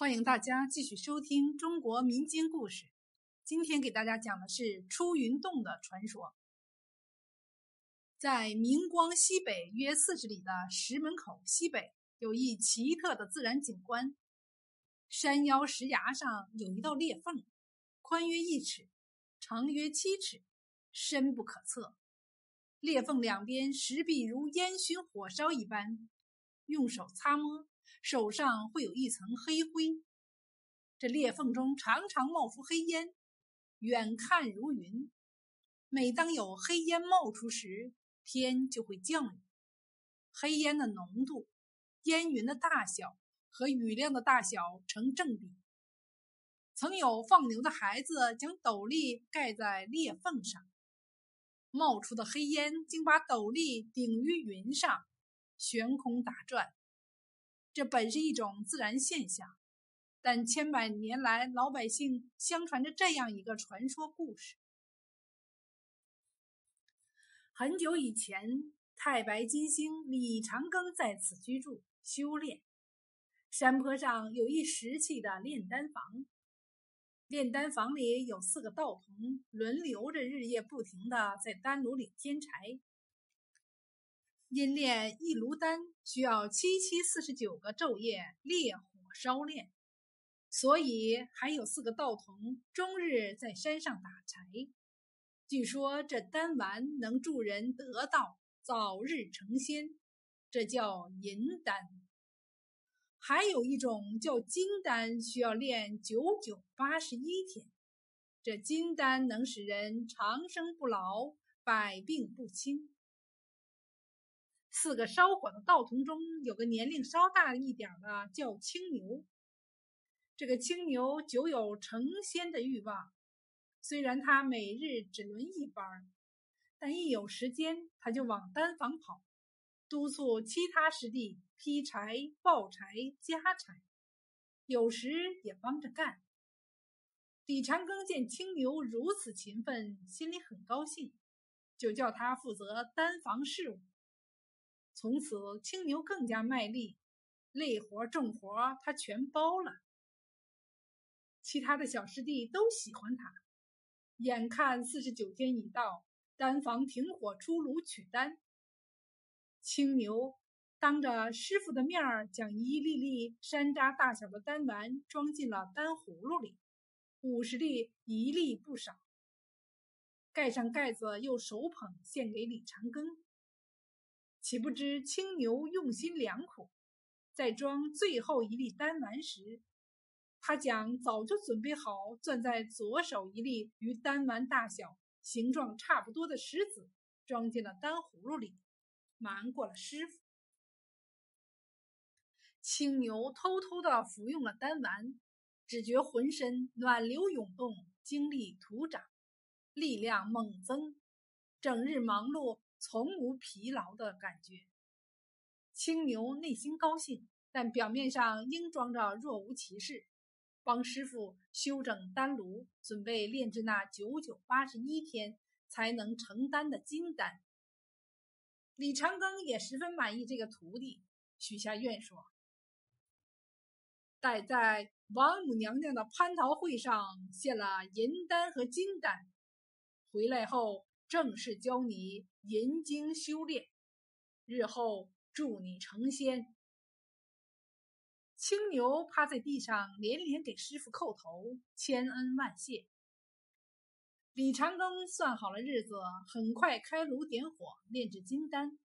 欢迎大家继续收听中国民间故事。今天给大家讲的是出云洞的传说。在明光西北约四十里的石门口西北，有一奇特的自然景观。山腰石崖上有一道裂缝，宽约一尺，长约七尺，深不可测。裂缝两边石壁如烟熏火烧一般，用手擦摸。手上会有一层黑灰，这裂缝中常常冒出黑烟，远看如云。每当有黑烟冒出时，天就会降雨。黑烟的浓度、烟云的大小和雨量的大小成正比。曾有放牛的孩子将斗笠盖在裂缝上，冒出的黑烟竟把斗笠顶于云上，悬空打转。这本是一种自然现象，但千百年来老百姓相传着这样一个传说故事：很久以前，太白金星李长庚在此居住修炼。山坡上有一石砌的炼丹房，炼丹房里有四个道童，轮流着日夜不停地在丹炉里添柴。因炼一炉丹需要七七四十九个昼夜烈火烧炼，所以还有四个道童终日在山上打柴。据说这丹丸能助人得道，早日成仙，这叫银丹。还有一种叫金丹，需要炼九九八十一天，这金丹能使人长生不老，百病不侵。四个烧火的道童中有个年龄稍大一点的，叫青牛。这个青牛久有成仙的欲望，虽然他每日只轮一班，但一有时间他就往丹房跑，督促其他师弟劈柴、抱柴、加柴，有时也帮着干。李长庚见青牛如此勤奋，心里很高兴，就叫他负责丹房事务。从此，青牛更加卖力，累活重活他全包了。其他的小师弟都喜欢他。眼看四十九天已到，丹房停火出炉取丹。青牛当着师傅的面儿，将一粒粒山楂大小的丹丸装进了丹葫芦里，五十粒一粒不少。盖上盖子，又手捧献给李长庚。岂不知青牛用心良苦，在装最后一粒丹丸时，他将早就准备好攥在左手一粒与丹丸大小、形状差不多的石子装进了丹葫芦里，瞒过了师傅。青牛偷偷的服用了丹丸，只觉浑身暖流涌动，精力徒长，力量猛增，整日忙碌。从无疲劳的感觉。青牛内心高兴，但表面上硬装着若无其事，帮师傅修整丹炉，准备炼制那九九八十一天才能成丹的金丹。李长庚也十分满意这个徒弟，许下愿说：“待在王母娘娘的蟠桃会上献了银丹和金丹，回来后。”正式教你银经修炼，日后助你成仙。青牛趴在地上，连连给师傅叩头，千恩万谢。李长庚算好了日子，很快开炉点火炼制金丹。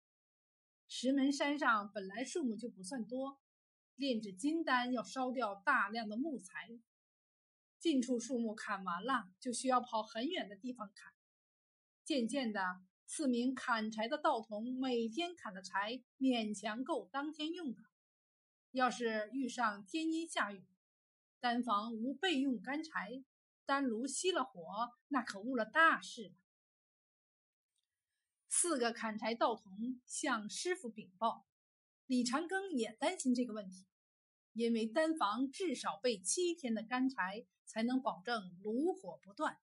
石门山上本来树木就不算多，炼制金丹要烧掉大量的木材，近处树木砍完了，就需要跑很远的地方砍。渐渐的，四名砍柴的道童每天砍的柴勉强够当天用的。要是遇上天阴下雨，丹房无备用干柴，丹炉熄了火，那可误了大事。四个砍柴道童向师傅禀报，李长庚也担心这个问题，因为丹房至少备七天的干柴，才能保证炉火不断。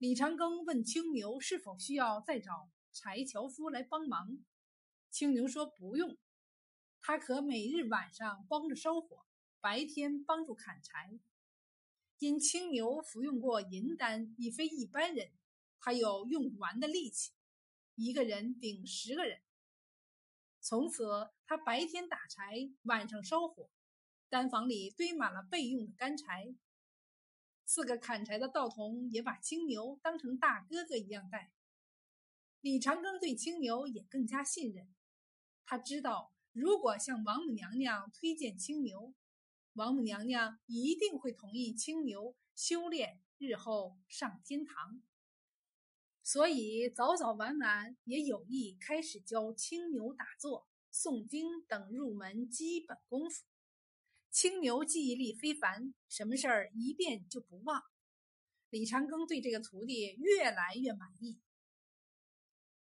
李长庚问青牛是否需要再找柴樵夫来帮忙。青牛说不用，他可每日晚上帮着烧火，白天帮助砍柴。因青牛服用过银丹，已非一般人，他有用不完的力气，一个人顶十个人。从此，他白天打柴，晚上烧火，丹房里堆满了备用的干柴。四个砍柴的道童也把青牛当成大哥哥一样待。李长庚对青牛也更加信任，他知道如果向王母娘娘推荐青牛，王母娘娘一定会同意青牛修炼，日后上天堂。所以早早晚晚也有意开始教青牛打坐、诵经等入门基本功夫。青牛记忆力非凡，什么事儿一遍就不忘。李长庚对这个徒弟越来越满意。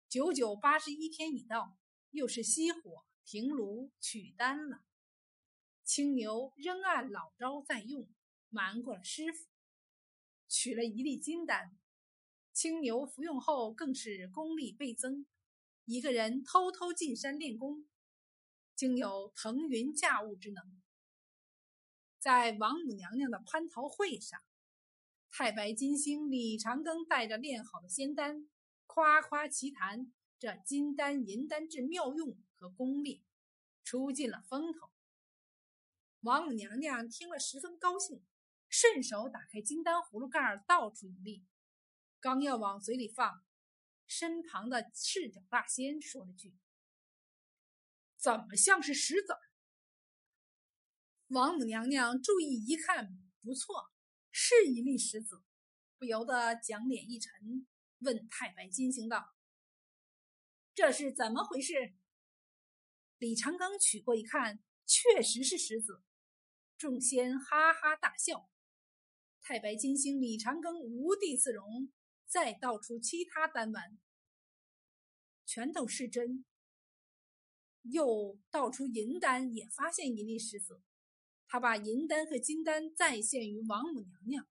九九八十一天已到，又是熄火、停炉、取丹了。青牛仍按老招在用，瞒过了师傅，取了一粒金丹。青牛服用后，更是功力倍增，一个人偷偷进山练功，竟有腾云驾雾之能。在王母娘娘的蟠桃会上，太白金星李长庚带着炼好的仙丹，夸夸其谈这金丹银丹之妙用和功力，出尽了风头。王母娘娘听了十分高兴，顺手打开金丹葫芦盖，倒出一粒。刚要往嘴里放，身旁的赤脚大仙说了句：“怎么像是石子？”王母娘娘注意一看，不错，是一粒石子，不由得蒋脸一沉，问太白金星道：“这是怎么回事？”李长庚取过一看，确实是石子，众仙哈哈大笑。太白金星李长庚无地自容。再倒出其他丹丸，全都是真。又倒出银丹，也发现一粒石子。他把银丹和金丹再献于王母娘娘。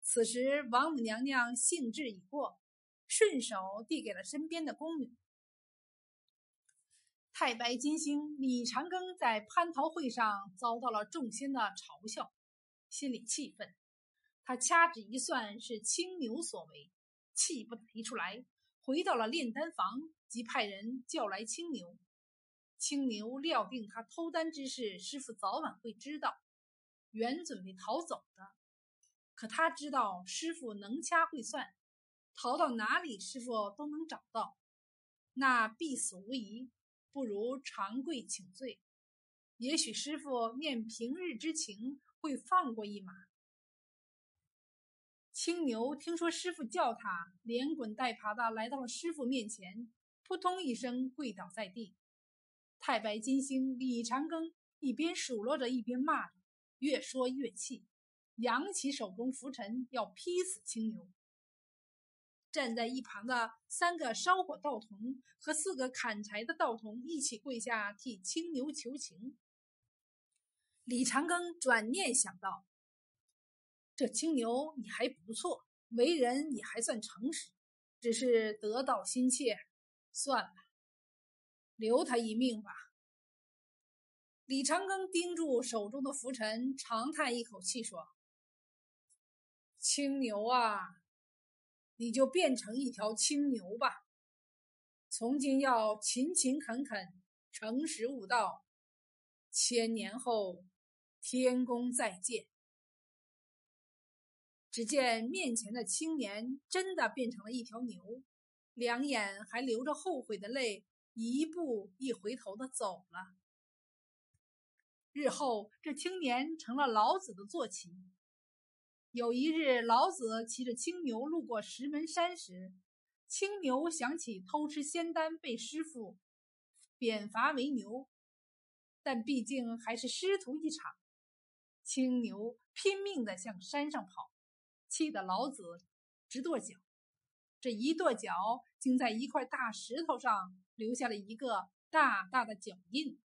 此时王母娘娘兴致已过，顺手递给了身边的宫女。太白金星李长庚在蟠桃会上遭到了众仙的嘲笑，心里气愤。他掐指一算，是青牛所为。气不打一处来，回到了炼丹房，即派人叫来青牛。青牛料定他偷丹之事，师傅早晚会知道，原准备逃走的。可他知道师傅能掐会算，逃到哪里师傅都能找到，那必死无疑。不如长跪请罪，也许师傅念平日之情，会放过一马。青牛听说师傅叫他，连滚带爬的来到了师傅面前，扑通一声跪倒在地。太白金星李长庚一边数落着，一边骂着，越说越气，扬起手中拂尘要劈死青牛。站在一旁的三个烧火道童和四个砍柴的道童一起跪下替青牛求情。李长庚转念想到。这青牛你还不错，为人也还算诚实，只是得道心切，算了，留他一命吧。李长庚盯住手中的浮尘，长叹一口气说：“青牛啊，你就变成一条青牛吧，从今要勤勤恳恳，诚实悟道，千年后天宫再见。”只见面前的青年真的变成了一条牛，两眼还流着后悔的泪，一步一回头的走了。日后，这青年成了老子的坐骑。有一日，老子骑着青牛路过石门山时，青牛想起偷吃仙丹被师傅贬罚为牛，但毕竟还是师徒一场，青牛拼命地向山上跑。气得老子直跺脚，这一跺脚，竟在一块大石头上留下了一个大大的脚印。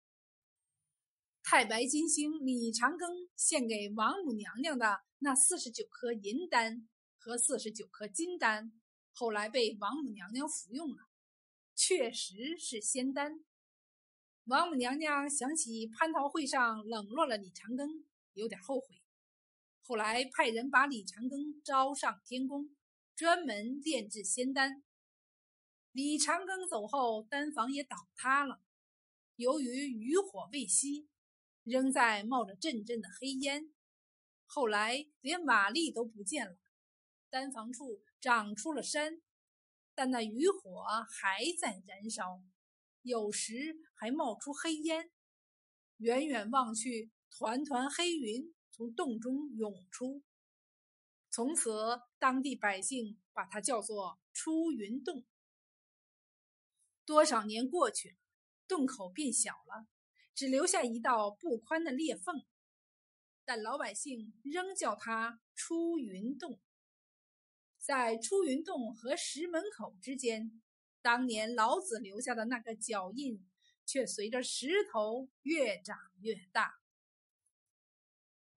太白金星李长庚献给王母娘娘的那四十九颗银丹和四十九颗金丹，后来被王母娘娘服用了，确实是仙丹。王母娘娘想起蟠桃会上冷落了李长庚，有点后悔。后来派人把李长庚招上天宫，专门炼制仙丹。李长庚走后，丹房也倒塌了。由于余火未熄，仍在冒着阵阵的黑烟。后来连瓦砾都不见了，丹房处长出了山，但那余火还在燃烧。有时还冒出黑烟，远远望去，团团黑云从洞中涌出。从此，当地百姓把它叫做出云洞。多少年过去了，洞口变小了，只留下一道不宽的裂缝，但老百姓仍叫它出云洞。在出云洞和石门口之间。当年老子留下的那个脚印，却随着石头越长越大。